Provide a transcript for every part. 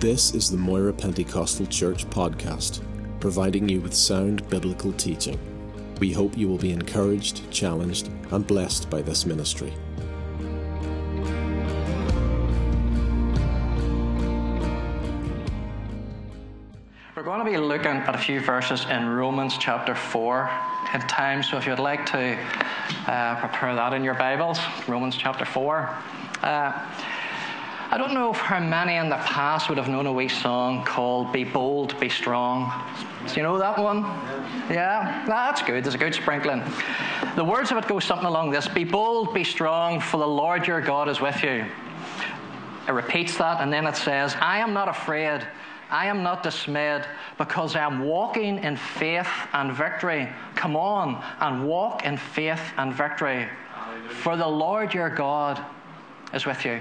This is the Moira Pentecostal Church podcast, providing you with sound biblical teaching. We hope you will be encouraged, challenged, and blessed by this ministry. We're going to be looking at a few verses in Romans chapter 4 at time, so if you'd like to uh, prepare that in your Bibles, Romans chapter 4. Uh, I don't know if how many in the past would have known a wee song called Be Bold, Be Strong. Do you know that one? Yeah? That's good. There's a good sprinkling. The words of it go something along this Be bold, be strong, for the Lord your God is with you. It repeats that, and then it says, I am not afraid. I am not dismayed because I am walking in faith and victory. Come on and walk in faith and victory. For the Lord your God is with you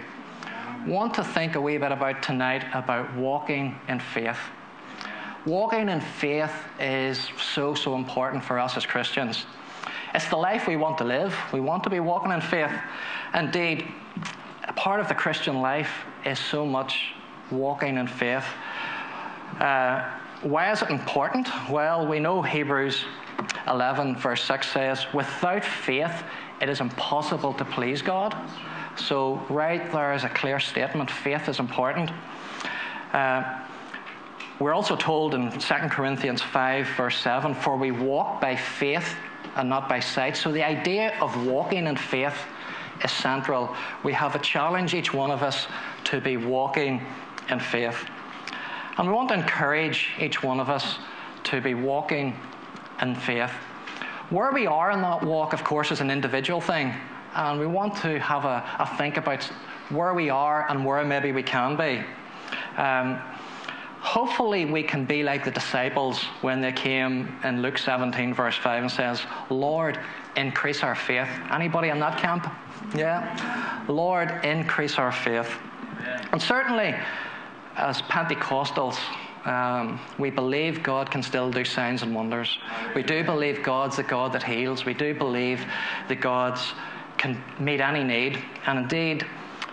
want to think a wee bit about tonight about walking in faith. Walking in faith is so, so important for us as Christians. It's the life we want to live. We want to be walking in faith. Indeed, part of the Christian life is so much walking in faith. Uh, why is it important? Well, we know Hebrews 11, verse 6 says, Without faith, it is impossible to please God. So, right there is a clear statement faith is important. Uh, we're also told in 2 Corinthians 5, verse 7, for we walk by faith and not by sight. So, the idea of walking in faith is central. We have a challenge, each one of us, to be walking in faith. And we want to encourage each one of us to be walking in faith. Where we are in that walk, of course, is an individual thing and we want to have a, a think about where we are and where maybe we can be. Um, hopefully we can be like the disciples when they came in Luke 17 verse 5 and says, Lord, increase our faith. Anybody in that camp? Yeah? Lord, increase our faith. And certainly, as Pentecostals, um, we believe God can still do signs and wonders. We do believe God's the God that heals. We do believe that God's can meet any need. And indeed,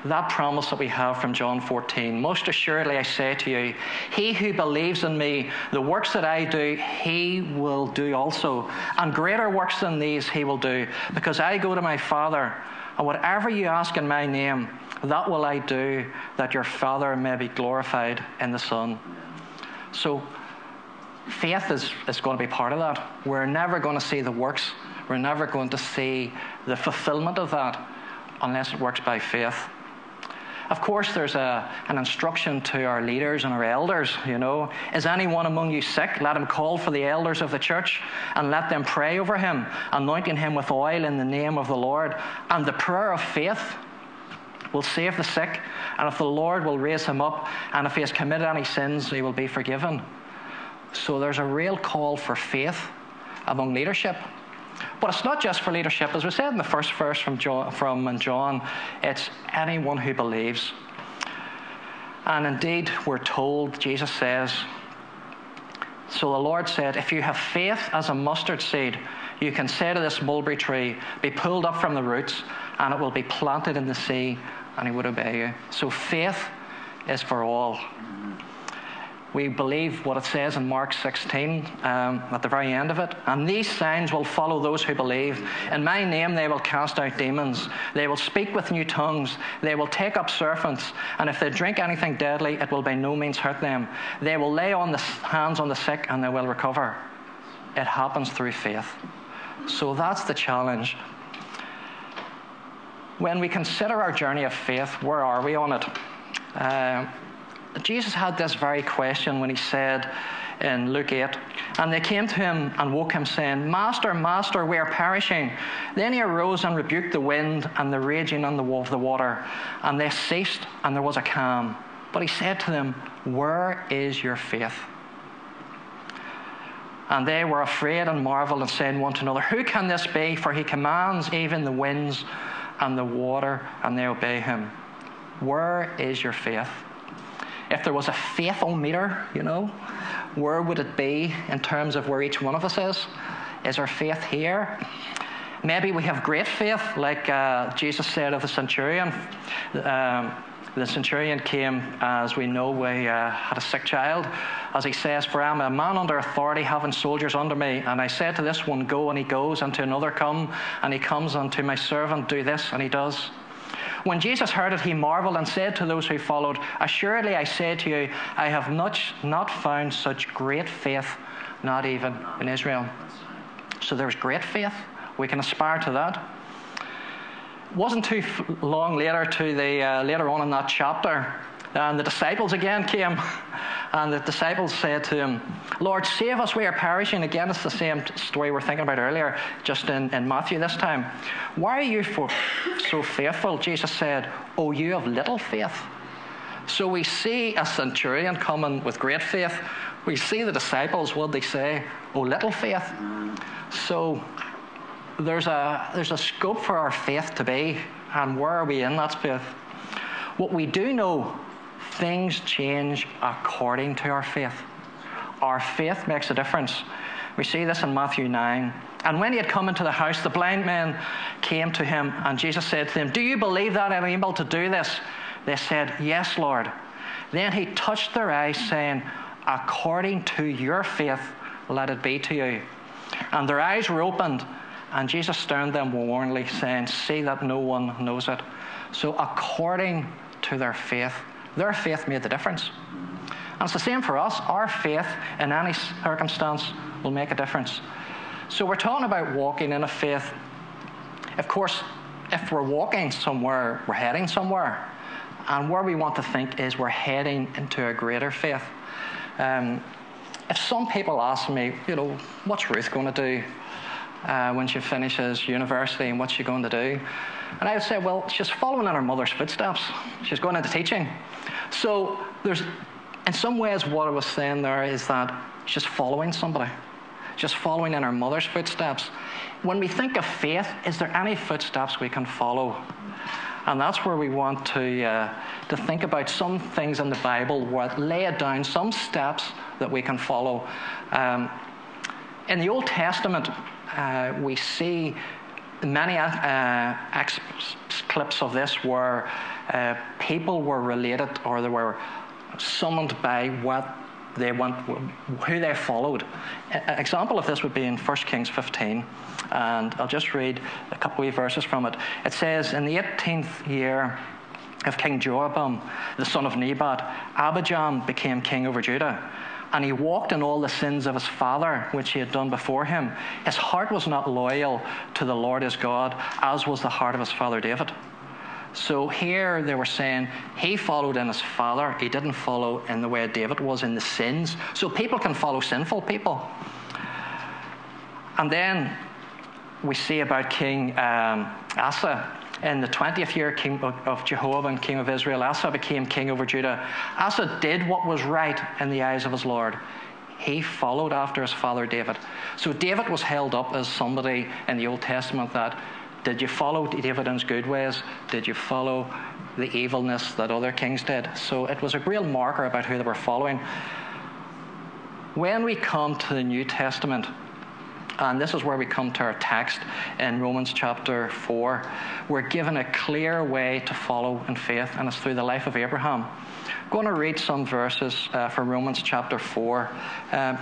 that promise that we have from John 14 Most assuredly, I say to you, he who believes in me, the works that I do, he will do also. And greater works than these he will do, because I go to my Father. And whatever you ask in my name, that will I do, that your Father may be glorified in the Son. So, faith is, is going to be part of that. We're never going to see the works we're never going to see the fulfillment of that unless it works by faith. Of course, there's a, an instruction to our leaders and our elders. You know, is anyone among you sick? Let him call for the elders of the church and let them pray over him, anointing him with oil in the name of the Lord. And the prayer of faith will save the sick, and if the Lord will raise him up, and if he has committed any sins, he will be forgiven. So there's a real call for faith among leadership. But it's not just for leadership. As we said in the first verse from John, from John it's anyone who believes. And indeed, we're told, Jesus says, so the Lord said, If you have faith as a mustard seed, you can say to this mulberry tree, Be pulled up from the roots, and it will be planted in the sea, and he would obey you. So faith is for all we believe what it says in Mark 16 um, at the very end of it. And these signs will follow those who believe. In my name they will cast out demons. They will speak with new tongues. They will take up serpents. And if they drink anything deadly, it will by no means hurt them. They will lay on the hands on the sick and they will recover. It happens through faith. So that's the challenge. When we consider our journey of faith, where are we on it? Uh, Jesus had this very question when he said in Luke 8, and they came to him and woke him, saying, Master, Master, we are perishing. Then he arose and rebuked the wind and the raging on the wall of the water, and they ceased, and there was a calm. But he said to them, Where is your faith? And they were afraid and marveled and said one to another, Who can this be? For he commands even the winds and the water, and they obey him. Where is your faith? If there was a faithometer, you know, where would it be in terms of where each one of us is? Is our faith here? Maybe we have great faith, like uh, Jesus said of the centurion. Um, The centurion came, as we know, we uh, had a sick child. As he says, For I am a man under authority, having soldiers under me. And I said to this one, Go, and he goes, and to another, Come, and he comes, and to my servant, Do this, and he does. When Jesus heard it, he marveled and said to those who followed, Assuredly I say to you, I have not, not found such great faith, not even in Israel. So there's great faith. We can aspire to that wasn't too long later to the uh, later on in that chapter, and the disciples again came, and the disciples said to him, "Lord, save us! We are perishing." Again, it's the same story we are thinking about earlier, just in, in Matthew this time. Why are you for, so faithful? Jesus said, "Oh, you have little faith." So we see a centurion coming with great faith. We see the disciples. What they say? Oh, little faith. So there's a, there's a scope for our faith to be, and where are we in that faith? What we do know, things change according to our faith. Our faith makes a difference. We see this in Matthew 9. And when he had come into the house, the blind men came to him, and Jesus said to them, Do you believe that I'm able to do this? They said, Yes, Lord. Then he touched their eyes, saying, According to your faith, let it be to you. And their eyes were opened and Jesus turned them warningly, saying, See that no one knows it. So, according to their faith, their faith made the difference. And it's the same for us. Our faith in any circumstance will make a difference. So, we're talking about walking in a faith. Of course, if we're walking somewhere, we're heading somewhere. And where we want to think is we're heading into a greater faith. Um, if some people ask me, you know, what's Ruth going to do? uh, when she finishes university and what's she going to do? And I would say, well, she's following in her mother's footsteps. She's going into teaching. So there's, in some ways, what I was saying there is that she's following somebody, just following in her mother's footsteps. When we think of faith, is there any footsteps we can follow? And that's where we want to, uh, to think about some things in the Bible where lay it down, some steps that we can follow. Um, in the Old Testament, uh, we see many uh, clips of this where uh, people were related or they were summoned by what they want, who they followed. An example of this would be in 1 Kings 15, and I'll just read a couple of verses from it. It says, In the 18th year of King Jeroboam, the son of Nebat, Abijam became king over Judah and he walked in all the sins of his father, which he had done before him. His heart was not loyal to the Lord his God, as was the heart of his father David. So here they were saying he followed in his father, he didn't follow in the way David was in the sins. So people can follow sinful people. And then we see about King um, Asa in the 20th year of Jehoram, king of Israel, Asa became king over Judah. Asa did what was right in the eyes of his Lord. He followed after his father David. So David was held up as somebody in the Old Testament that did you follow David in his good ways? Did you follow the evilness that other kings did? So it was a real marker about who they were following. When we come to the New Testament, and this is where we come to our text in Romans chapter 4. We're given a clear way to follow in faith, and it's through the life of Abraham. I'm going to read some verses uh, from Romans chapter 4, uh,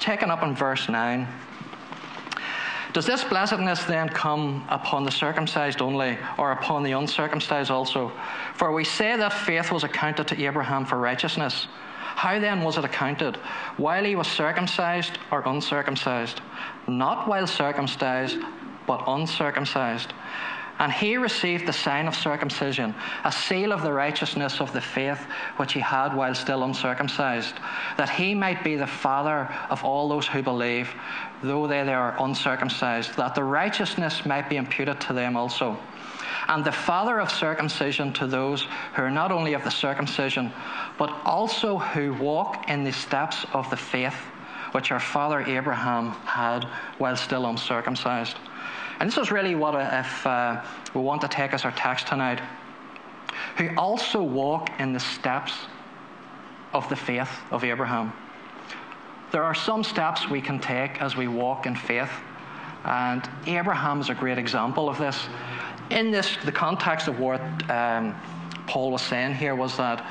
taken up in verse 9. Does this blessedness then come upon the circumcised only, or upon the uncircumcised also? For we say that faith was accounted to Abraham for righteousness. How then was it accounted? While he was circumcised or uncircumcised? Not while circumcised, but uncircumcised. And he received the sign of circumcision, a seal of the righteousness of the faith which he had while still uncircumcised, that he might be the father of all those who believe, though they are uncircumcised, that the righteousness might be imputed to them also and the father of circumcision to those who are not only of the circumcision, but also who walk in the steps of the faith which our father Abraham had while still uncircumcised. And this is really what, if uh, we want to take as our text tonight, who also walk in the steps of the faith of Abraham. There are some steps we can take as we walk in faith, and Abraham is a great example of this in this, the context of what um, Paul was saying here was that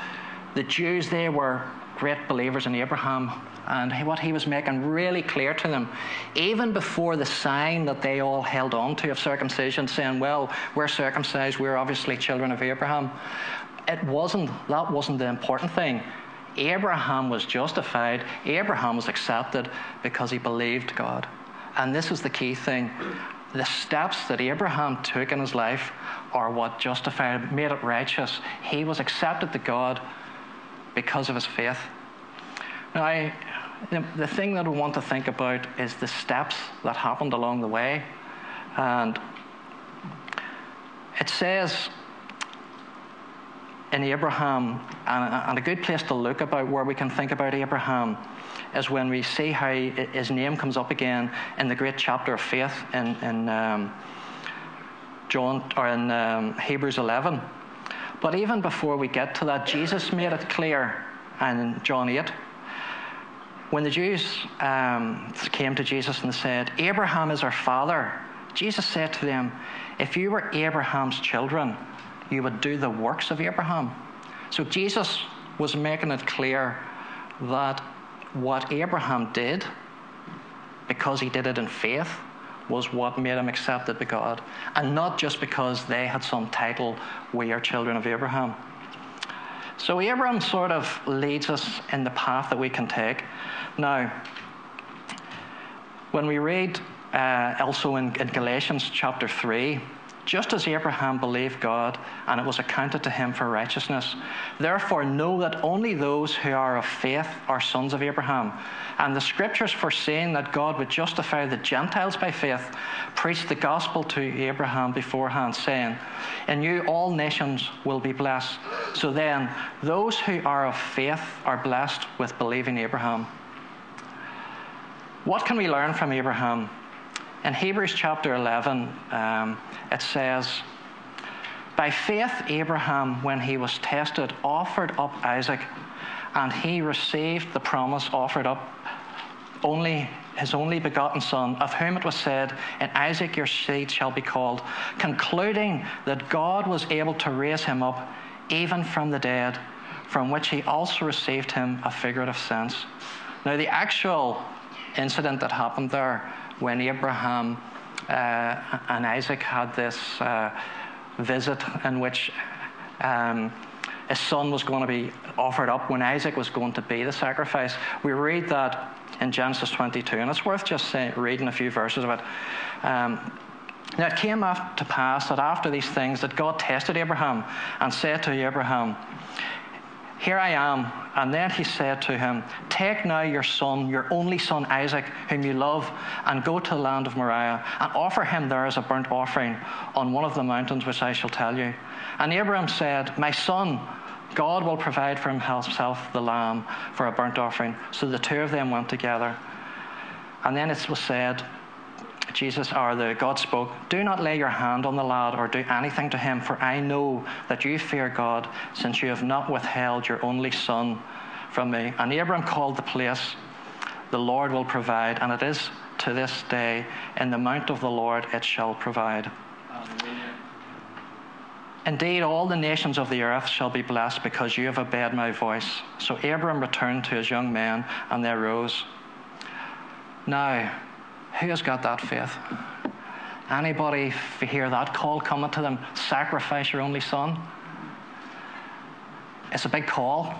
the Jews, they were great believers in Abraham. And what he was making really clear to them, even before the sign that they all held on to of circumcision, saying, Well, we're circumcised, we're obviously children of Abraham. It wasn't, that wasn't the important thing. Abraham was justified, Abraham was accepted because he believed God. And this is the key thing. The steps that Abraham took in his life are what justified, made it righteous. He was accepted to God because of his faith. Now, the, thing that I want to think about is the steps that happened along the way. And it says in Abraham, and, and a good place to look about where we can think about Abraham is when we see how his name comes up again in the great chapter of faith in, in um, John or in um, Hebrews 11. But even before we get to that, Jesus made it clear in John 8 when the Jews um, came to Jesus and said, Abraham is our father, Jesus said to them, If you were Abraham's children, you would do the works of Abraham. So Jesus was making it clear that what Abraham did, because he did it in faith, was what made him accepted by God, and not just because they had some title, we are children of Abraham. So Abraham sort of leads us in the path that we can take. Now, when we read uh, also in, in Galatians chapter 3, just as Abraham believed God, and it was accounted to him for righteousness. Therefore, know that only those who are of faith are sons of Abraham. And the scriptures foreseeing that God would justify the Gentiles by faith preached the gospel to Abraham beforehand, saying, In you all nations will be blessed. So then, those who are of faith are blessed with believing Abraham. What can we learn from Abraham? In Hebrews chapter 11, um, it says, By faith, Abraham, when he was tested, offered up Isaac, and he received the promise offered up only his only begotten son, of whom it was said, In Isaac your seed shall be called, concluding that God was able to raise him up even from the dead, from which he also received him a figurative sense. Now, the actual incident that happened there when Abraham uh, and Isaac had this uh, visit in which um, son was going to be offered up when Isaac was going to be the sacrifice. We read that in Genesis 22, and it's worth just say, reading a few verses of it. Um, now it came to pass that after these things that God tested Abraham and said to Abraham, here I am. And then he said to him, Take now your son, your only son Isaac, whom you love, and go to the land of Moriah, and offer him there as a burnt offering on one of the mountains which I shall tell you. And Abraham said, My son, God will provide for himself the lamb for a burnt offering. So the two of them went together. And then it was said, Jesus or the God spoke, Do not lay your hand on the lad or do anything to him, for I know that you fear God, since you have not withheld your only son from me. And Abram called the place, The Lord will provide, and it is to this day, in the mount of the Lord it shall provide. Indeed, all the nations of the earth shall be blessed because you have obeyed my voice. So Abram returned to his young men, and they rose. Now, who has got that faith? Anybody hear that call coming to them? Sacrifice your only son? It's a big call.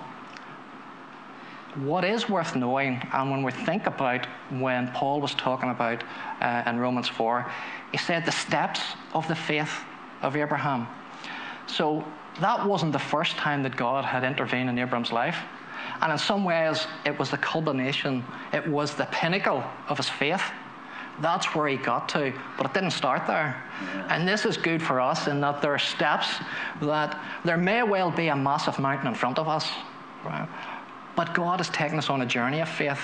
What is worth knowing, and when we think about when Paul was talking about uh, in Romans 4, he said the steps of the faith of Abraham. So that wasn't the first time that God had intervened in Abraham's life. And in some ways, it was the culmination, it was the pinnacle of his faith. That's where he got to, but it didn't start there. And this is good for us in that there are steps that there may well be a massive mountain in front of us, right? but God has taken us on a journey of faith.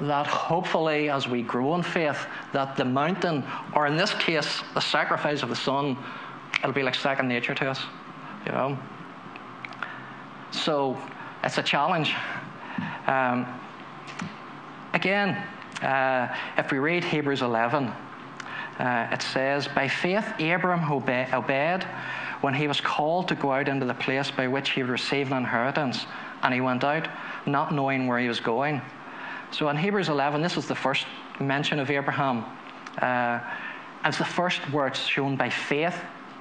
That hopefully, as we grow in faith, that the mountain, or in this case, the sacrifice of the Son, it'll be like second nature to us, you know. So it's a challenge. Um, again, uh, if we read Hebrews 11, uh, it says, By faith Abram obeyed when he was called to go out into the place by which he would receive an inheritance, and he went out, not knowing where he was going. So in Hebrews 11, this is the first mention of Abraham. Uh, it's the first it's shown by faith.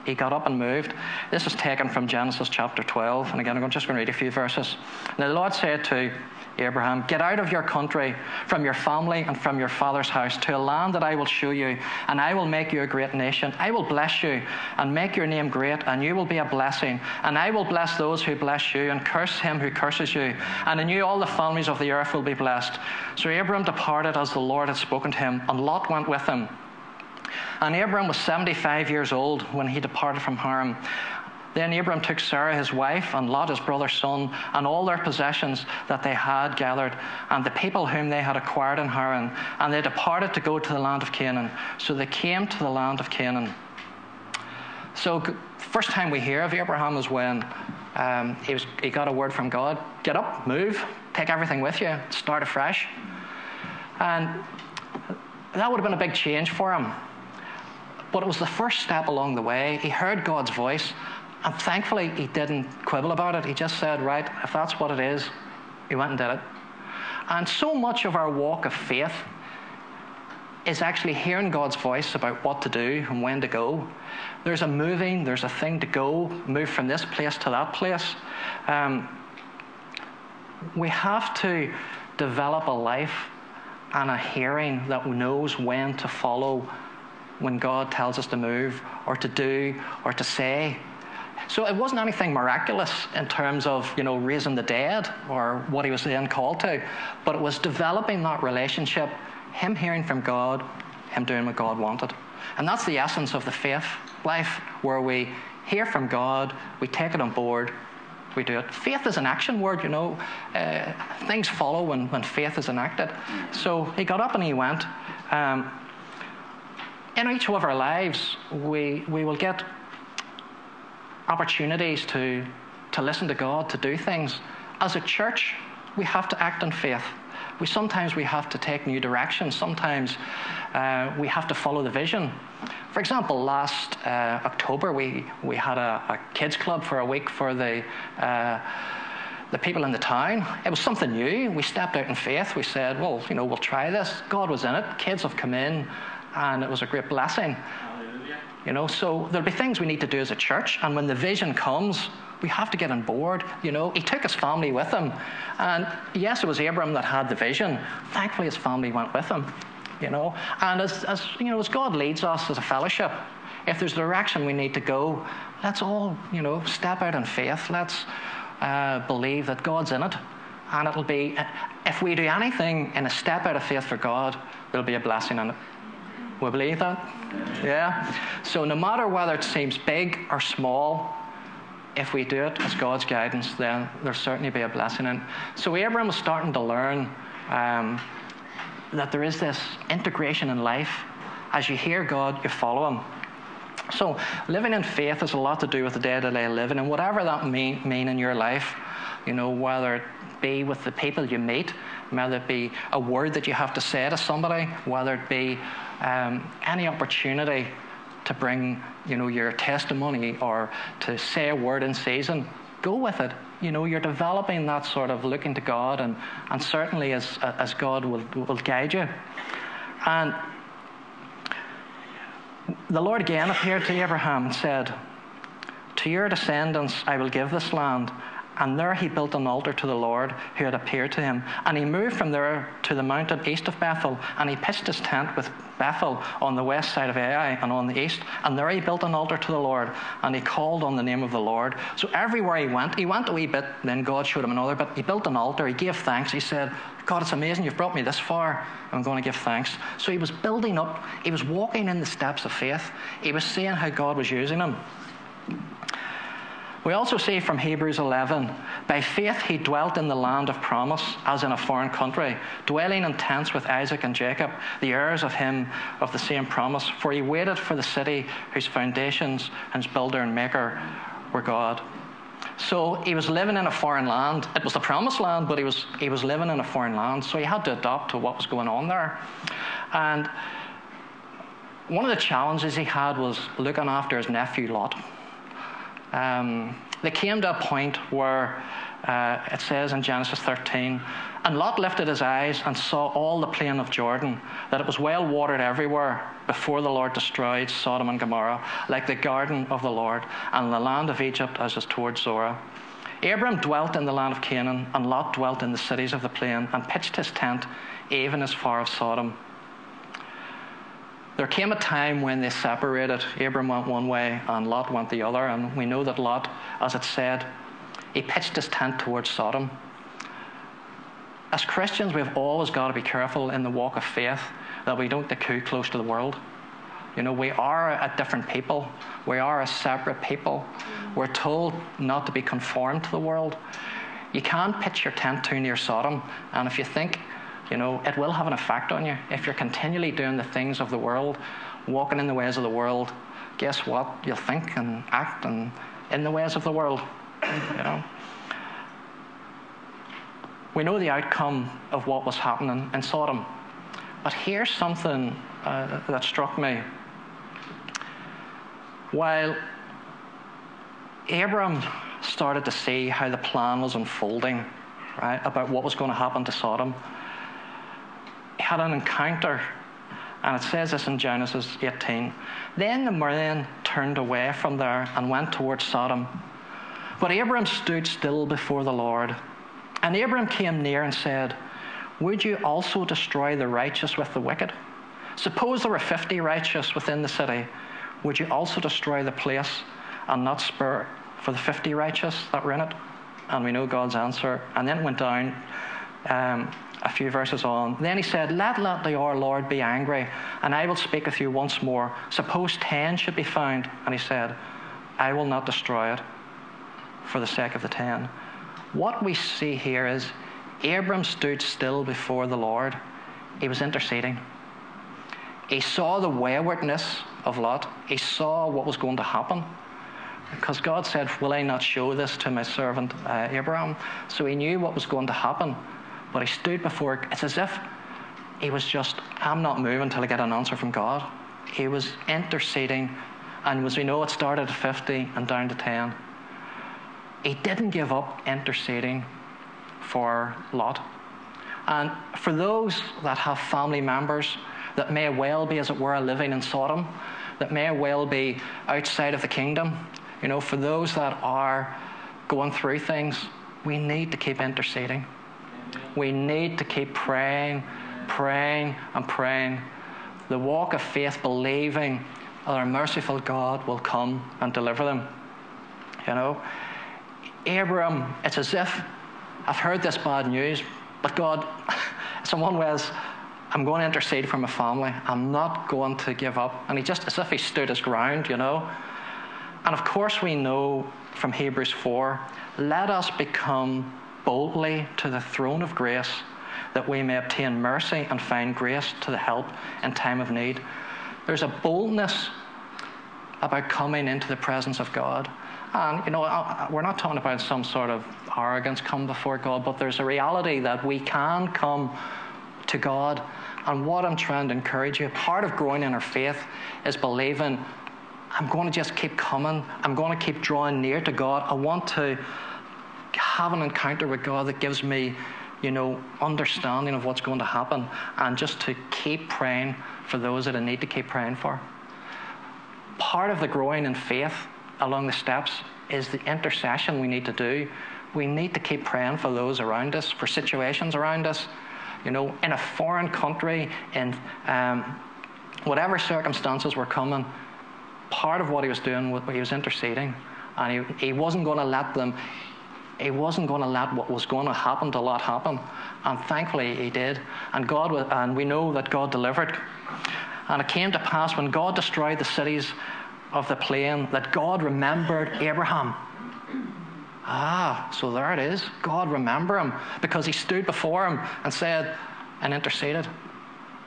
He got up and moved. This is taken from Genesis chapter 12. And again, I'm just going to read a few verses. Now, the Lord said to Abraham, Get out of your country, from your family, and from your father's house, to a land that I will show you, and I will make you a great nation. I will bless you and make your name great, and you will be a blessing. And I will bless those who bless you, and curse him who curses you. And in you all the families of the earth will be blessed. So Abraham departed as the Lord had spoken to him, and Lot went with him. And Abram was 75 years old when he departed from Haran. Then Abram took Sarah his wife, and Lot his brother's son, and all their possessions that they had gathered, and the people whom they had acquired in Haran, and they departed to go to the land of Canaan. So they came to the land of Canaan. So, first time we hear of Abraham is when um, he, was, he got a word from God get up, move, take everything with you, start afresh. And that would have been a big change for him. But it was the first step along the way. He heard God's voice and thankfully, he didn't quibble about it. He just said, right, if that's what it is, he went and did it. And so much of our walk of faith is actually hearing God's voice about what to do and when to go. There's a moving, there's a thing to go, move from this place to that place. Um, we have to develop a life and a hearing that knows when to follow when God tells us to move or to do or to say. So it wasn't anything miraculous in terms of, you know, raising the dead or what he was then called to, but it was developing that relationship, him hearing from God, him doing what God wanted. And that's the essence of the faith life, where we hear from God, we take it on board, we do it. Faith is an action word, you know. Uh, things follow when, when faith is enacted. So he got up and he went. Um, in each of our lives, we, we will get opportunities to, to listen to God, to do things. As a church, we have to act in faith. We sometimes we have to take new directions. Sometimes uh, we have to follow the vision. For example, last uh, October we we had a, a, kids club for a week for the. Uh, the people in the town. It was something new. We stepped out in faith. We said, well, you know, we'll try this. God was in it. Kids have come in, and it was a great blessing. You know, so there'll be things we need to do as a church, and when the vision comes, we have to get on board. You know, he took his family with him, and yes, it was Abram that had the vision. Thankfully, his family went with him. You know, and as, as you know, as God leads us as a fellowship, if there's a direction we need to go, let's all you know step out in faith. Let's uh, believe that God's in it, and it'll be. If we do anything in a step out of faith for God, there'll be a blessing in it. We believe that? Yeah? So, no matter whether it seems big or small, if we do it as God's guidance, then there'll certainly be a blessing. And so, Abram was starting to learn um, that there is this integration in life. As you hear God, you follow Him. So, living in faith has a lot to do with the day to day living, and whatever that may mean in your life, you know, whether it be with the people you meet, whether it be a word that you have to say to somebody, whether it be um, any opportunity to bring, you know, your testimony or to say a word in season, go with it. You know, you're developing that sort of looking to God, and, and certainly as, as God will, will guide you. And the Lord again appeared to Abraham and said, To your descendants I will give this land and there he built an altar to the Lord who had appeared to him. And he moved from there to the mountain east of Bethel, and he pitched his tent with Bethel on the west side of Ai and on the east. And there he built an altar to the Lord, and he called on the name of the Lord. So everywhere he went, he went a wee bit, then God showed him another bit. He built an altar, he gave thanks. He said, God, it's amazing you've brought me this far. I'm going to give thanks. So he was building up, he was walking in the steps of faith, he was seeing how God was using him. We also see from Hebrews 11 by faith he dwelt in the land of promise as in a foreign country, dwelling in tents with Isaac and Jacob, the heirs of him of the same promise. For he waited for the city whose foundations and builder and maker were God. So he was living in a foreign land. It was the promised land, but he was, he was living in a foreign land. So he had to adapt to what was going on there. And one of the challenges he had was looking after his nephew Lot. Um, they came to a point where uh, it says in Genesis 13, and Lot lifted his eyes and saw all the plain of Jordan, that it was well watered everywhere before the Lord destroyed Sodom and Gomorrah, like the garden of the Lord, and the land of Egypt as is towards Zoar. Abram dwelt in the land of Canaan, and Lot dwelt in the cities of the plain, and pitched his tent even as far as Sodom. There came a time when they separated. Abram went one way, and Lot went the other, and we know that Lot, as it said, he pitched his tent towards Sodom. As Christians, we've always got to be careful in the walk of faith that we don't get too close to the world. You know, we are a different people. We are a separate people. We're told not to be conformed to the world. You can't pitch your tent too near Sodom, and if you think, you know, it will have an effect on you. If you're continually doing the things of the world, walking in the ways of the world, guess what? You'll think and act and in the ways of the world. You know. We know the outcome of what was happening in Sodom. But here's something uh, that struck me. While Abram started to see how the plan was unfolding, right, about what was going to happen to Sodom, had an encounter. And it says this in Genesis 18. Then the man turned away from there and went towards Sodom. But Abram stood still before the Lord. And Abram came near and said, Would you also destroy the righteous with the wicked? Suppose there were 50 righteous within the city. Would you also destroy the place and not spare for the 50 righteous that were in it? And we know God's answer. And then went down um, a few verses on. Then he said, Let not the our Lord be angry, and I will speak with you once more. Suppose 10 should be found. And he said, I will not destroy it for the sake of the 10. What we see here is Abram stood still before the Lord. He was interceding. He saw the waywardness of Lot. He saw what was going to happen. Because God said, Will I not show this to my servant uh, Abraham? So he knew what was going to happen. But he stood before, it's as if he was just, I'm not moving until I get an answer from God. He was interceding. And as we know, it started at 50 and down to 10 he didn't give up interceding for Lot. And for those that have family members that may well be, as it were, living in Sodom, that may well be outside of the kingdom, you know, for those that are going through things, we need to keep interceding. We need to keep praying, praying, and praying. The walk of faith, believing that our merciful God will come and deliver them. You know, Abram, it's as if I've heard this bad news, but God, in one ways, I'm going to intercede for my family. I'm not going to give up. And he just, as if he stood his ground, you know. And of course, we know from Hebrews 4 let us become boldly to the throne of grace that we may obtain mercy and find grace to the help in time of need. There's a boldness about coming into the presence of God. And, you know, we're not talking about some sort of arrogance come before God, but there's a reality that we can come to God. And what I'm trying to encourage you, part of growing in our faith is believing I'm going to just keep coming. I'm going to keep drawing near to God. I want to have an encounter with God that gives me, you know, understanding of what's going to happen and just to keep praying for those that I need to keep praying for. Part of the growing in faith along the steps is the intercession we need to do. We need to keep praying for those around us, for situations around us. You know, in a foreign country, in um, whatever circumstances were coming, part of what he was doing was he was interceding, and he, he wasn't going to let them. He wasn't going to let what was going to happen to Lot happen, and thankfully he did. And God, and we know that God delivered. And it came to pass when God destroyed the cities of the plain that God remembered Abraham. Ah, so there it is. God remember him because he stood before him and said and interceded.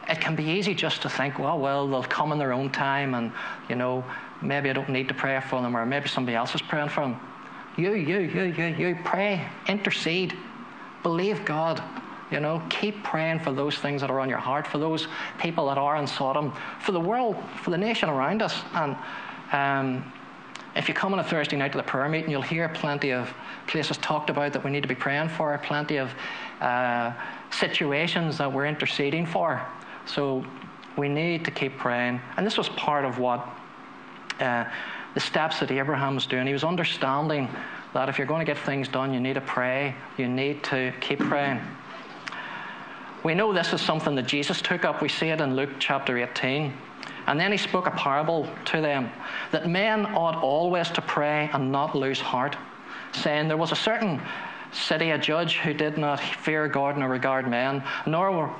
It can be easy just to think, well, well, they'll come in their own time, and you know, maybe I don't need to pray for them, or maybe somebody else is praying for them. You, you, you, you, you pray, intercede, believe God. You know, keep praying for those things that are on your heart, for those people that are in Sodom, for the world, for the nation around us, and um, If you come on a Thursday night to the prayer meeting, you'll hear plenty of places talked about that we need to be praying for, plenty of uh, situations that we're interceding for. So we need to keep praying. And this was part of what uh, the steps that Abraham was doing. He was understanding that if you're going to get things done, you need to pray, you need to keep praying. We know this is something that Jesus took up. We see it in Luke chapter 18. And then he spoke a parable to them that men ought always to pray and not lose heart, saying, There was a certain city, a judge who did not fear God nor regard men, nor were,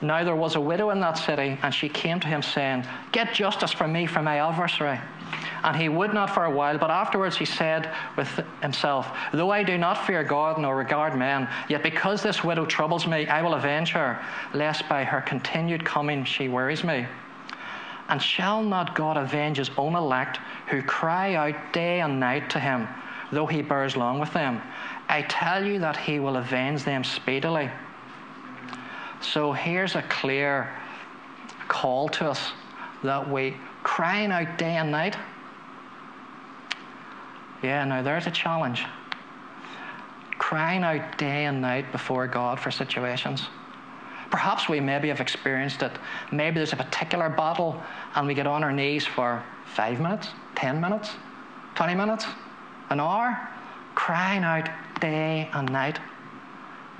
now there was a widow in that city, and she came to him, saying, Get justice for me from my adversary. And he would not for a while, but afterwards he said with himself, Though I do not fear God nor regard men, yet because this widow troubles me, I will avenge her, lest by her continued coming she worries me. And shall not God avenge his own elect who cry out day and night to him, though he bears long with them? I tell you that he will avenge them speedily. So here's a clear call to us that we crying out day and night yeah, now there's a challenge. Crying out day and night before God for situations. Perhaps we maybe have experienced it. Maybe there's a particular battle and we get on our knees for five minutes, 10 minutes, 20 minutes, an hour, crying out day and night.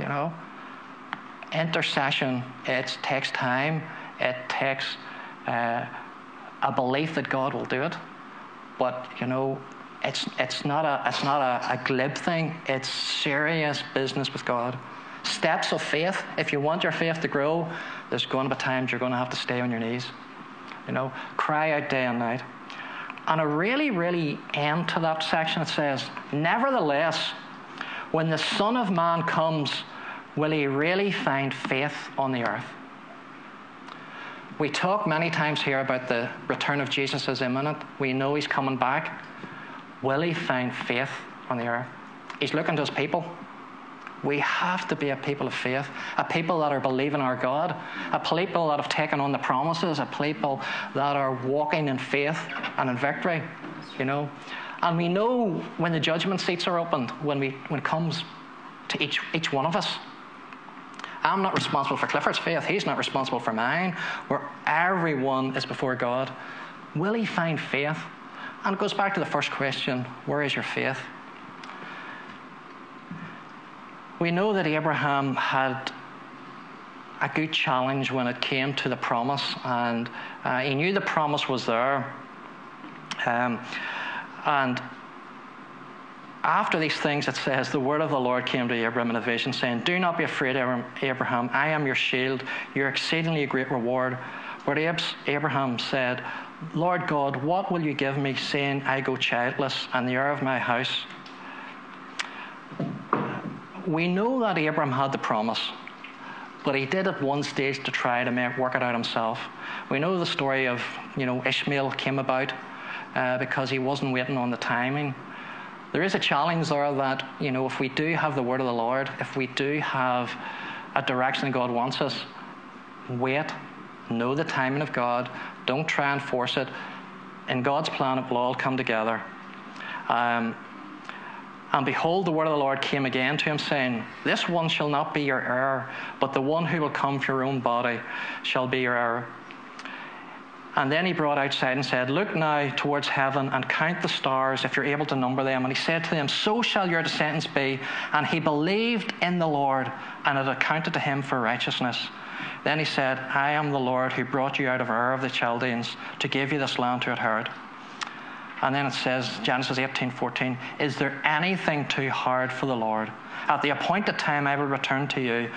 You know? Intercession, it takes time, it takes uh, a belief that God will do it. But, you know, it's, it's not, a, it's not a, a glib thing, it's serious business with God. Steps of faith. If you want your faith to grow, there's going to be times you're going to have to stay on your knees. You know, cry out day and night. And a really, really end to that section, it says, Nevertheless, when the Son of Man comes, will he really find faith on the earth? We talk many times here about the return of Jesus as imminent. We know he's coming back. Will he find faith on the earth? He's looking to his people. We have to be a people of faith, a people that are believing our God, a people that have taken on the promises, a people that are walking in faith and in victory, you know. And we know when the judgment seats are opened, when, we, when it comes to each, each one of us. I'm not responsible for Clifford's faith, he's not responsible for mine, where everyone is before God. Will he find faith? And it goes back to the first question where is your faith? We know that Abraham had a good challenge when it came to the promise, and uh, he knew the promise was there. Um, and after these things, it says, The word of the Lord came to Abraham in a vision, saying, Do not be afraid, Abraham. I am your shield, your exceedingly great reward. But Abraham said, Lord God, what will you give me, saying, I go childless, and the heir of my house? We know that Abraham had the promise, but he did at one stage to try to make, work it out himself. We know the story of, you know, Ishmael came about uh, because he wasn't waiting on the timing. There is a challenge there that, you know, if we do have the word of the Lord, if we do have a direction God wants us, wait, know the timing of God, don't try and force it. In God's plan, it will all come together. Um, and behold, the word of the Lord came again to him, saying, This one shall not be your heir, but the one who will come from your own body shall be your heir. And then he brought outside and said, Look now towards heaven and count the stars if you're able to number them. And he said to them, So shall your descendants be. And he believed in the Lord, and it accounted to him for righteousness. Then he said, I am the Lord who brought you out of Ur of the Chaldeans to give you this land to inherit. And then it says, Genesis 18 14, Is there anything too hard for the Lord? At the appointed time I will return to you,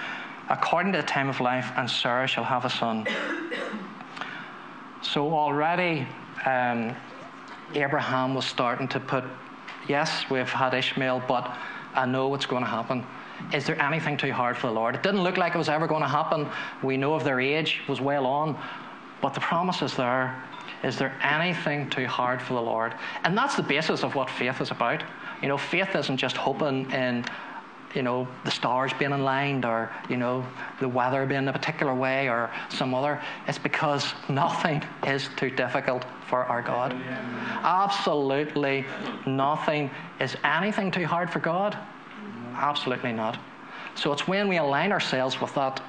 according to the time of life, and Sarah shall have a son. So already um, Abraham was starting to put, Yes, we've had Ishmael, but I know what's going to happen. Is there anything too hard for the Lord? It didn't look like it was ever going to happen. We know of their age was well on, but the promise is there. Is there anything too hard for the Lord? And that's the basis of what faith is about. You know, faith isn't just hoping in you know, the stars being aligned or, you know, the weather being a particular way or some other. It's because nothing is too difficult for our God. Absolutely nothing is anything too hard for God. Absolutely not. So it's when we align ourselves with that,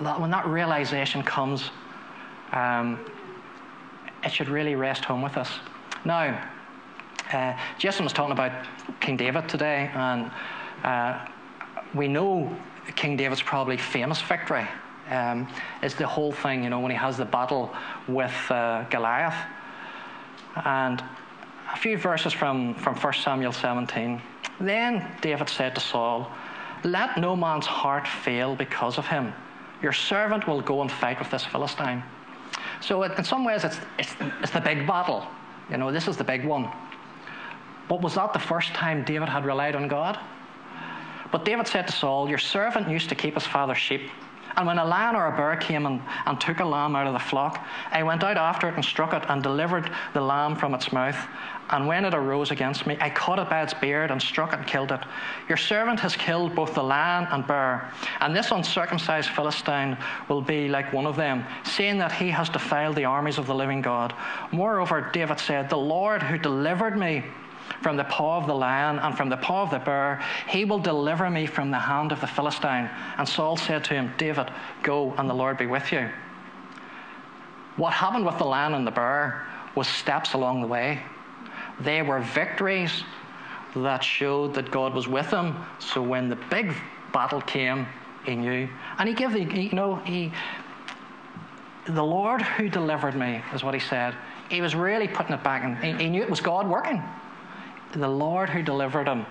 that when that realization comes, um, it should really rest home with us. Now, uh, Jason was talking about King David today, and uh, we know King David's probably famous victory um, is the whole thing, you know, when he has the battle with uh, Goliath. And a few verses from, from 1 Samuel 17. Then David said to Saul, Let no man's heart fail because of him. Your servant will go and fight with this Philistine. So, in some ways, it's, it's, it's the big battle. You know, this is the big one. But was that the first time David had relied on God? But David said to Saul, Your servant used to keep his father's sheep. And when a lion or a bear came and, and took a lamb out of the flock, I went out after it and struck it and delivered the lamb from its mouth. And when it arose against me, I caught it by its beard and struck it and killed it. Your servant has killed both the lion and bear, and this uncircumcised Philistine will be like one of them, seeing that he has defiled the armies of the living God. Moreover, David said, The Lord who delivered me from the paw of the lion and from the paw of the bear. He will deliver me from the hand of the Philistine. And Saul said to him, David, go, and the Lord be with you. What happened with the lion and the bear was steps along the way. They were victories that showed that God was with him. So when the big battle came, he knew. And he gave the, you know, he, the Lord who delivered me, is what he said. He was really putting it back, and he, he knew it was God working the Lord who delivered him.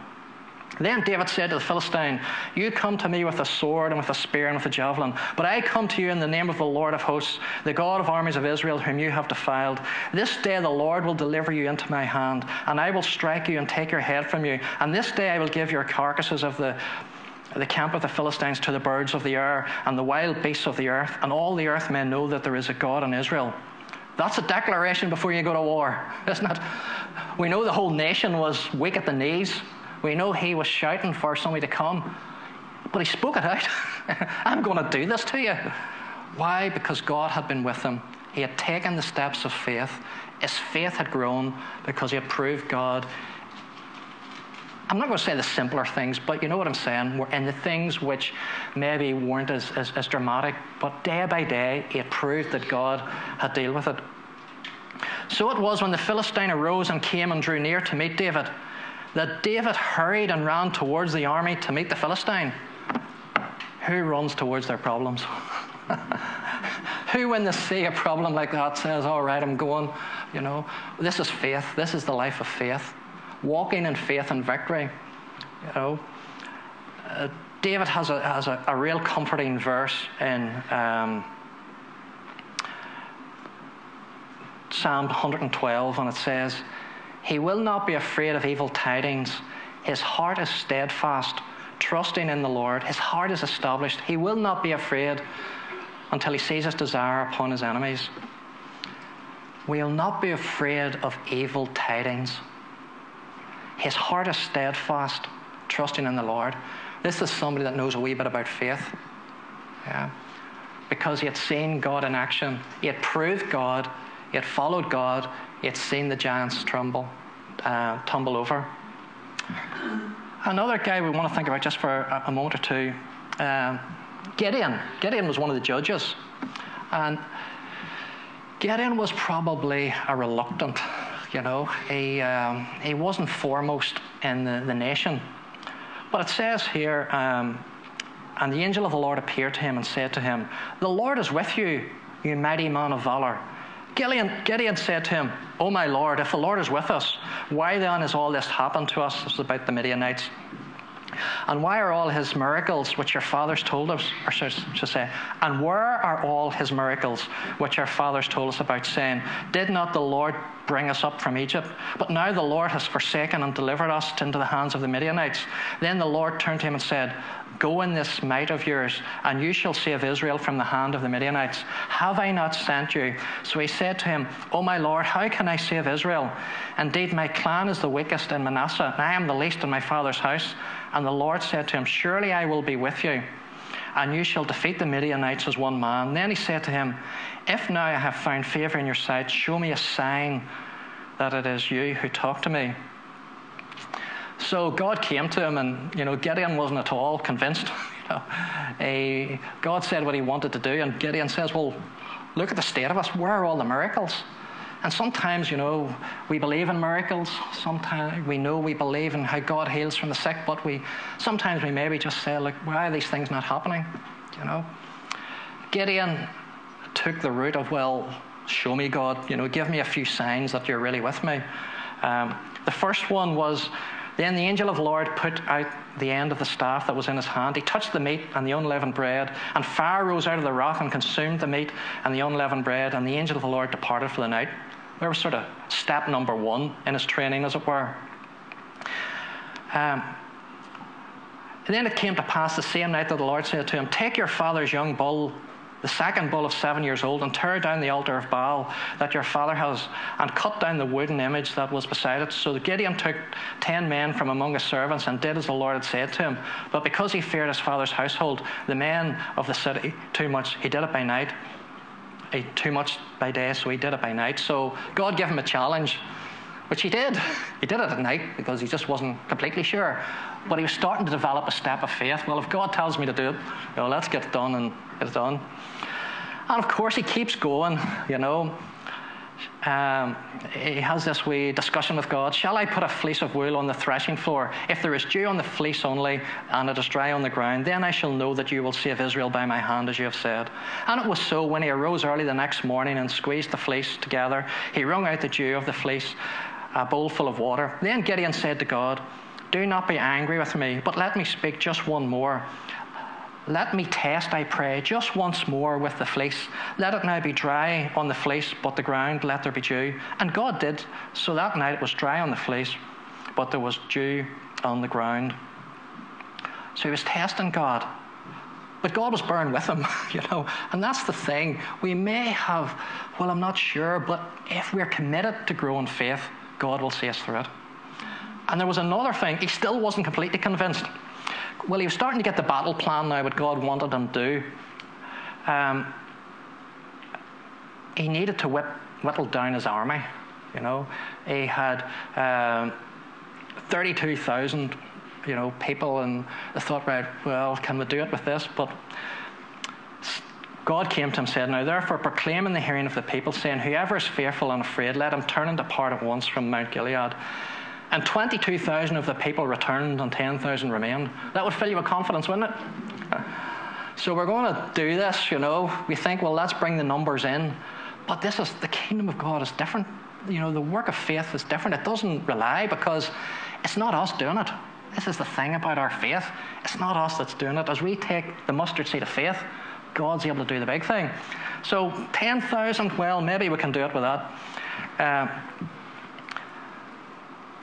Then David said to the Philistine, You come to me with a sword and with a spear and with a javelin, but I come to you in the name of the Lord of hosts, the God of armies of Israel, whom you have defiled. This day the Lord will deliver you into my hand, and I will strike you and take your head from you. And this day I will give your carcasses of the the camp of the Philistines to the birds of the air and the wild beasts of the earth, and all the earth may know that there is a God in Israel. That's a declaration before you go to war, isn't it? We know the whole nation was weak at the knees. We know he was shouting for somebody to come. But he spoke it out. I'm going to do this to you. Why? Because God had been with him. He had taken the steps of faith. His faith had grown because he had proved God. I'm not going to say the simpler things, but you know what I'm saying? In the things which maybe weren't as, as, as dramatic, but day by day, it proved that God had dealt with it. So it was when the Philistine arose and came and drew near to meet David that David hurried and ran towards the army to meet the Philistine. Who runs towards their problems? Who, when they see a problem like that, says, All right, I'm going? You know, this is faith. This is the life of faith. Walking in faith and victory. You know, uh, David has a, has a, a, real comforting verse in. Um, Psalm 112, and it says, He will not be afraid of evil tidings. His heart is steadfast, trusting in the Lord. His heart is established. He will not be afraid until he sees his desire upon his enemies. We will not be afraid of evil tidings. His heart is steadfast, trusting in the Lord. This is somebody that knows a wee bit about faith. Yeah. Because he had seen God in action, he had proved God he had followed God. He had seen the giants tremble, uh, tumble over. Another guy we want to think about just for a, a moment or two um, Gideon. Gideon was one of the judges. And Gideon was probably a reluctant, you know. He, um, he wasn't foremost in the, the nation. But it says here, um, and the angel of the Lord appeared to him and said to him, The Lord is with you, you mighty man of valor. Gideon, Gideon said to him, Oh my Lord, if the Lord is with us, why then has all this happened to us? This is about the Midianites. And why are all his miracles which your fathers told us, or to say, and where are all his miracles which our fathers told us about, saying, Did not the Lord bring us up from Egypt? But now the Lord has forsaken and delivered us into the hands of the Midianites. Then the Lord turned to him and said, Go in this might of yours, and you shall save Israel from the hand of the Midianites. Have I not sent you? So he said to him, O my Lord, how can I save Israel? Indeed, my clan is the weakest in Manasseh, and I am the least in my father's house. And the Lord said to him, Surely I will be with you, and you shall defeat the Midianites as one man. Then he said to him, If now I have found favor in your sight, show me a sign that it is you who talk to me. So God came to him, and you know Gideon wasn't at all convinced. you know, he, God said what he wanted to do, and Gideon says, "Well, look at the state of us. Where are all the miracles?" And sometimes, you know, we believe in miracles. Sometimes we know we believe in how God heals from the sick, but we sometimes we maybe just say, "Look, why are these things not happening?" You know, Gideon took the route of, "Well, show me God. You know, give me a few signs that you're really with me." Um, the first one was then the angel of the Lord put out the end of the staff that was in his hand. He touched the meat and the unleavened bread, and fire rose out of the rock and consumed the meat and the unleavened bread, and the angel of the Lord departed for the night. There was sort of step number one in his training, as it were. Um, and then it came to pass the same night that the Lord said to him, Take your father's young bull the second bull of seven years old, and tear down the altar of Baal that your father has, and cut down the wooden image that was beside it. So Gideon took ten men from among his servants and did as the Lord had said to him. But because he feared his father's household, the men of the city too much, he did it by night. He, too much by day, so he did it by night. So God gave him a challenge, which he did. He did it at night because he just wasn't completely sure. But he was starting to develop a step of faith. Well, if God tells me to do it, you know, let's get it done and it done. And of course, he keeps going, you know. Um, he has this wee discussion with God. Shall I put a fleece of wool on the threshing floor? If there is dew on the fleece only, and it is dry on the ground, then I shall know that you will save Israel by my hand, as you have said. And it was so when he arose early the next morning and squeezed the fleece together, he wrung out the dew of the fleece, a bowl full of water. Then Gideon said to God, Do not be angry with me, but let me speak just one more. Let me test, I pray, just once more with the fleece. Let it now be dry on the fleece, but the ground let there be dew. And God did. So that night it was dry on the fleece, but there was dew on the ground. So he was testing God. But God was bearing with him, you know. And that's the thing. We may have, well, I'm not sure, but if we're committed to growing faith, God will see us through it. And there was another thing. He still wasn't completely convinced well, he was starting to get the battle plan now, what God wanted him to do. Um, he needed to whip, whittle down his army. You know, he had um, 32,000, you know, people, and thought, right, well, can we do it with this? But God came to him and said, Now therefore proclaim in the hearing of the people, saying, Whoever is fearful and afraid, let him turn and depart at once from Mount Gilead. And 22,000 of the people returned and 10,000 remained. That would fill you with confidence, wouldn't it? So we're going to do this, you know. We think, well, let's bring the numbers in. But this is the kingdom of God is different. You know, the work of faith is different. It doesn't rely because it's not us doing it. This is the thing about our faith. It's not us that's doing it. As we take the mustard seed of faith, God's able to do the big thing. So 10,000, well, maybe we can do it with that. Uh,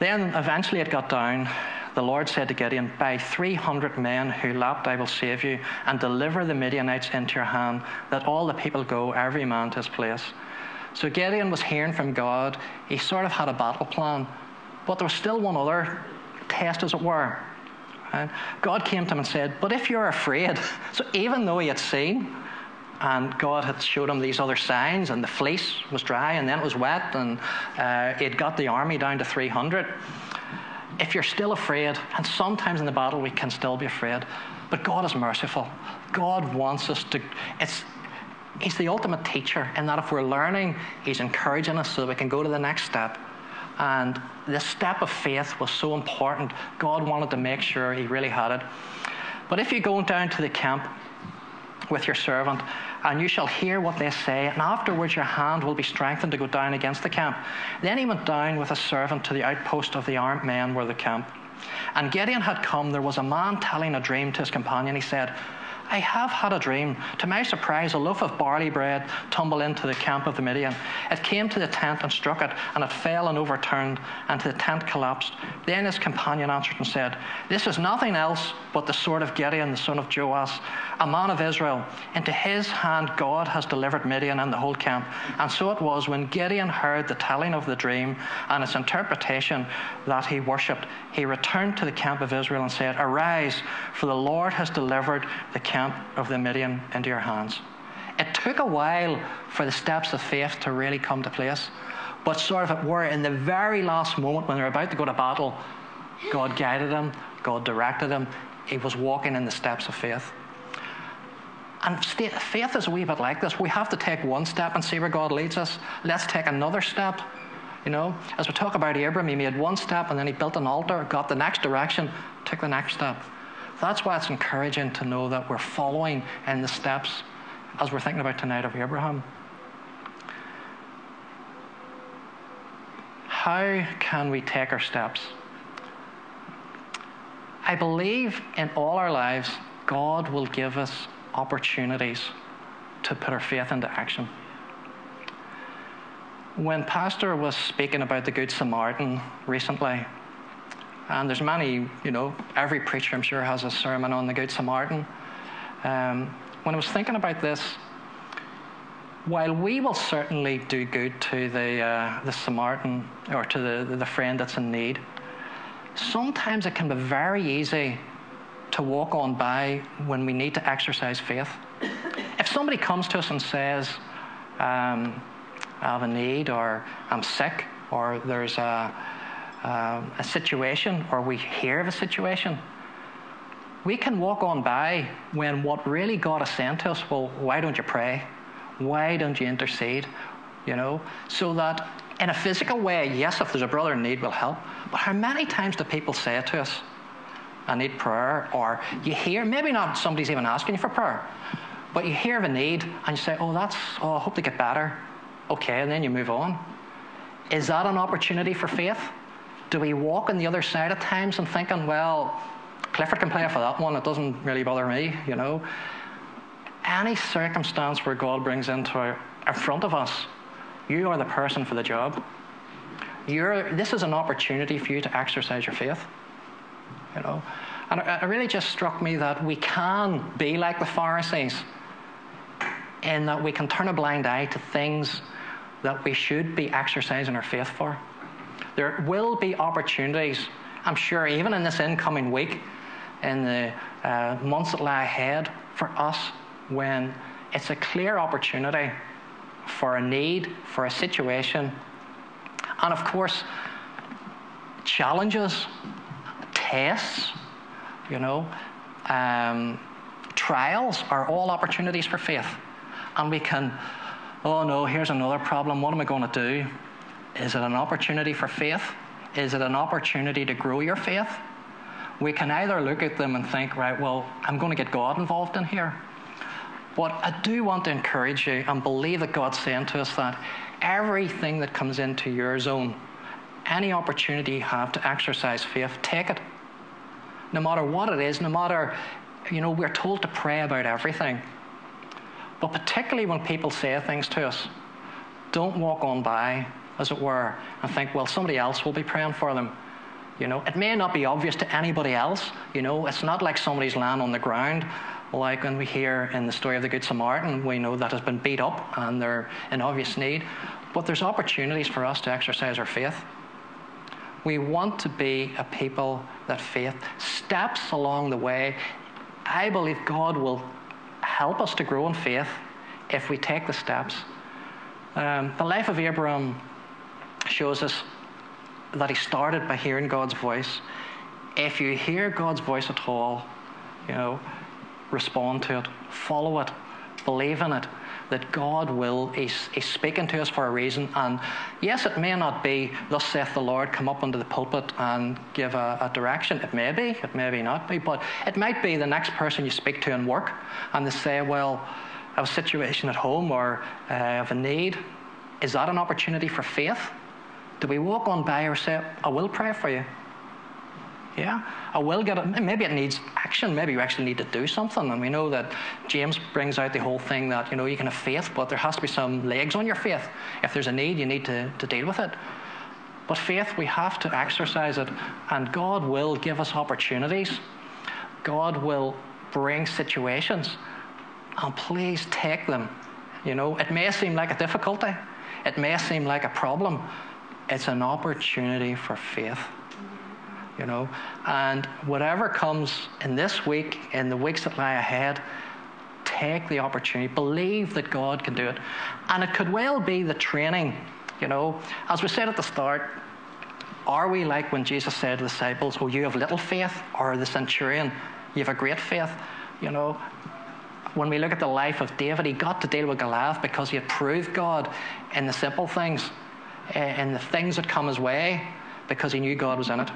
then eventually it got down. The Lord said to Gideon, By 300 men who lapped, I will save you, and deliver the Midianites into your hand, that all the people go, every man to his place. So Gideon was hearing from God. He sort of had a battle plan, but there was still one other test, as it were. God came to him and said, But if you're afraid, so even though he had seen, and God had showed him these other signs, and the fleece was dry, and then it was wet, and uh, it got the army down to 300. If you're still afraid, and sometimes in the battle we can still be afraid, but God is merciful. God wants us to. It's He's the ultimate teacher in that if we're learning, He's encouraging us so that we can go to the next step. And this step of faith was so important. God wanted to make sure He really had it. But if you go down to the camp with your servant and you shall hear what they say, and afterwards your hand will be strengthened to go down against the camp. Then he went down with a servant to the outpost of the armed men where the camp. And Gideon had come, there was a man telling a dream to his companion. He said, I have had a dream. To my surprise, a loaf of barley bread tumbled into the camp of the Midian. It came to the tent and struck it, and it fell and overturned, and the tent collapsed. Then his companion answered and said, This is nothing else but the sword of Gideon, the son of Joash, a man of Israel. Into his hand God has delivered Midian and the whole camp. And so it was when Gideon heard the telling of the dream and its interpretation that he worshipped, he returned to the camp of Israel and said, Arise, for the Lord has delivered the camp of the Midian into your hands. It took a while for the steps of faith to really come to place, but sort of it were in the very last moment when they're about to go to battle, God guided him, God directed him, he was walking in the steps of faith. And faith is a wee bit like this. We have to take one step and see where God leads us. Let's take another step. You know, as we talk about Abram, he made one step and then he built an altar, got the next direction, took the next step. That's why it's encouraging to know that we're following in the steps as we're thinking about tonight of Abraham. How can we take our steps? I believe in all our lives, God will give us opportunities to put our faith into action. When Pastor was speaking about the Good Samaritan recently, and there's many, you know, every preacher I'm sure has a sermon on the Good Samaritan. Um, when I was thinking about this, while we will certainly do good to the, uh, the Samaritan or to the, the friend that's in need, sometimes it can be very easy to walk on by when we need to exercise faith. If somebody comes to us and says, um, I have a need, or I'm sick, or there's a, um, a situation or we hear of a situation, we can walk on by when what really God has sent to us, well, why don't you pray? Why don't you intercede? You know, so that in a physical way, yes, if there's a brother in need, we'll help. But how many times do people say to us, I need prayer? Or you hear, maybe not somebody's even asking you for prayer, but you hear of a need and you say, Oh, that's, oh, I hope they get better. Okay, and then you move on. Is that an opportunity for faith? Do we walk on the other side at times and thinking, well, Clifford can play for that one, it doesn't really bother me, you know? Any circumstance where God brings into our, in front of us, you are the person for the job. You're, this is an opportunity for you to exercise your faith. You know? And it, it really just struck me that we can be like the Pharisees in that we can turn a blind eye to things that we should be exercising our faith for. There will be opportunities, I'm sure, even in this incoming week, in the uh, months that lie ahead, for us when it's a clear opportunity for a need, for a situation, and of course, challenges, tests, you know, um, trials are all opportunities for faith. And we can, oh no, here's another problem. What am I going to do? Is it an opportunity for faith? Is it an opportunity to grow your faith? We can either look at them and think, right, well, I'm going to get God involved in here. But I do want to encourage you and believe that God's saying to us that everything that comes into your zone, any opportunity you have to exercise faith, take it. No matter what it is, no matter, you know, we're told to pray about everything. But particularly when people say things to us, don't walk on by as it were, and think, well, somebody else will be praying for them. You know, it may not be obvious to anybody else. You know, it's not like somebody's lying on the ground, like when we hear in the story of the Good Samaritan, we know that has been beat up and they're in obvious need. But there's opportunities for us to exercise our faith. We want to be a people that faith steps along the way. I believe God will help us to grow in faith if we take the steps. Um, the life of Abraham shows us that he started by hearing God's voice. If you hear God's voice at all, you know, respond to it, follow it, believe in it. That God will, he's, he's speaking to us for a reason. And yes, it may not be, thus saith the Lord, come up into the pulpit and give a, a direction. It may be, it may be not be, but it might be the next person you speak to in work and they say, well, I have a situation at home or uh, I have a need. Is that an opportunity for faith? Do we walk on by or say, I will pray for you? Yeah, I will get it. Maybe it needs action. Maybe you actually need to do something. And we know that James brings out the whole thing that, you know, you can have faith, but there has to be some legs on your faith. If there's a need, you need to, to deal with it. But faith, we have to exercise it, and God will give us opportunities. God will bring situations, and please take them. You know, it may seem like a difficulty, it may seem like a problem. It's an opportunity for faith. You know, and whatever comes in this week, in the weeks that lie ahead, take the opportunity, believe that God can do it. And it could well be the training you know, as we said at the start, are we like when Jesus said to the disciples, Oh, you have little faith, or the centurion, you have a great faith? You know, when we look at the life of David, he got to deal with Goliath because he had proved God in the simple things, in the things that come his way, because he knew God was in it.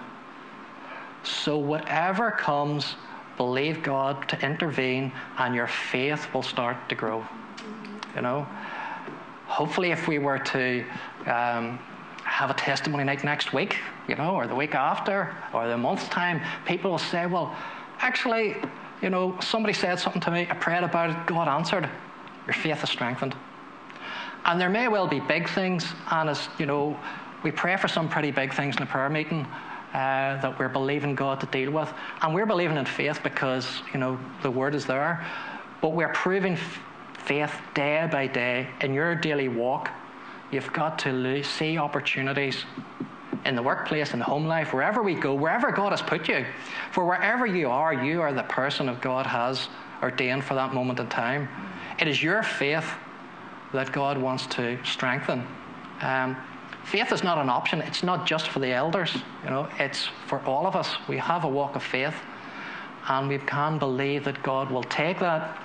So, whatever comes, believe God to intervene, and your faith will start to grow. You know, hopefully, if we were to um, have a testimony night next week, you know, or the week after, or the month's time, people will say, well, actually, you know, somebody said something to me, I prayed about it, God answered. Your faith is strengthened. And there may well be big things, and as you know, we pray for some pretty big things in the prayer meeting uh, that we're believing God to deal with, and we're believing in faith because you know the word is there, but we're proving faith day by day in your daily walk You've got to see opportunities in the workplace, in the home life, wherever we go, wherever God has put you. For wherever you are, you are the person that God has ordained for that moment in time. It is your faith that God wants to strengthen. Um, faith is not an option. It's not just for the elders. You know, it's for all of us. We have a walk of faith, and we can believe that God will take that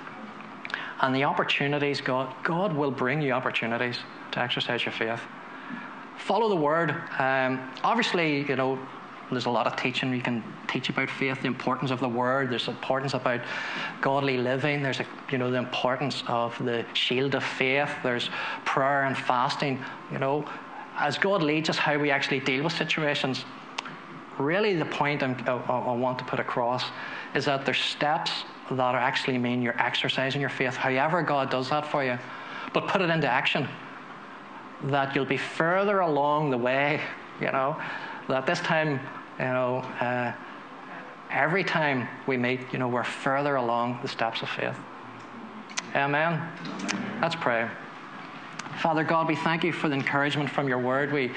and the opportunities. God, God will bring you opportunities to exercise your faith. Follow the word. Um, obviously, you know, there's a lot of teaching you can teach about faith, the importance of the word. There's importance about godly living. There's a, you know the importance of the shield of faith. There's prayer and fasting. You know, as God leads us, how we actually deal with situations. Really, the point I, I want to put across is that there's steps that actually mean you're exercising your faith. However, God does that for you, but put it into action that you'll be further along the way, you know, that this time, you know, uh, every time we meet, you know, we're further along the steps of faith. Amen. Let's pray. Father God, we thank you for the encouragement from your word. We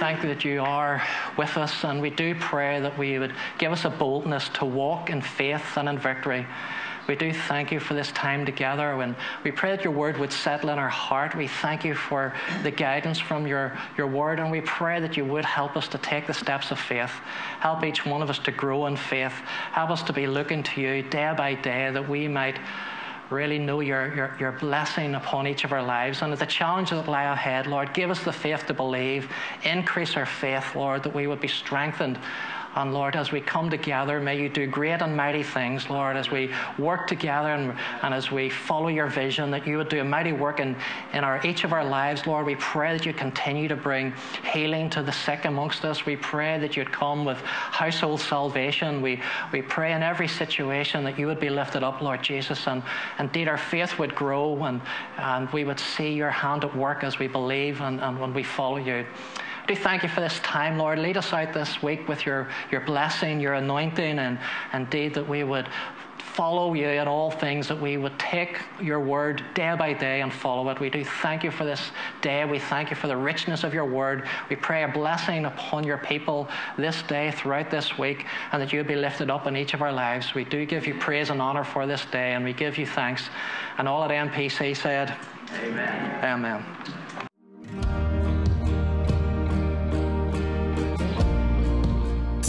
thank you that you are with us, and we do pray that we would give us a boldness to walk in faith and in victory. We do thank you for this time together. When we pray that your word would settle in our heart, we thank you for the guidance from your, your word, and we pray that you would help us to take the steps of faith. Help each one of us to grow in faith. Help us to be looking to you day by day that we might really know your, your, your blessing upon each of our lives. And the challenges that lie ahead, Lord, give us the faith to believe. Increase our faith, Lord, that we would be strengthened and Lord, as we come together, may you do great and mighty things, Lord, as we work together and, and as we follow your vision, that you would do a mighty work in, in our, each of our lives, Lord. We pray that you continue to bring healing to the sick amongst us. We pray that you'd come with household salvation. We, we pray in every situation that you would be lifted up, Lord Jesus, and indeed our faith would grow and, and we would see your hand at work as we believe and, and when we follow you do thank you for this time, Lord. Lead us out this week with your, your blessing, your anointing, and indeed that we would follow you in all things, that we would take your word day by day and follow it. We do thank you for this day. We thank you for the richness of your word. We pray a blessing upon your people this day, throughout this week, and that you would be lifted up in each of our lives. We do give you praise and honor for this day, and we give you thanks. And all at MPC said, Amen. Amen.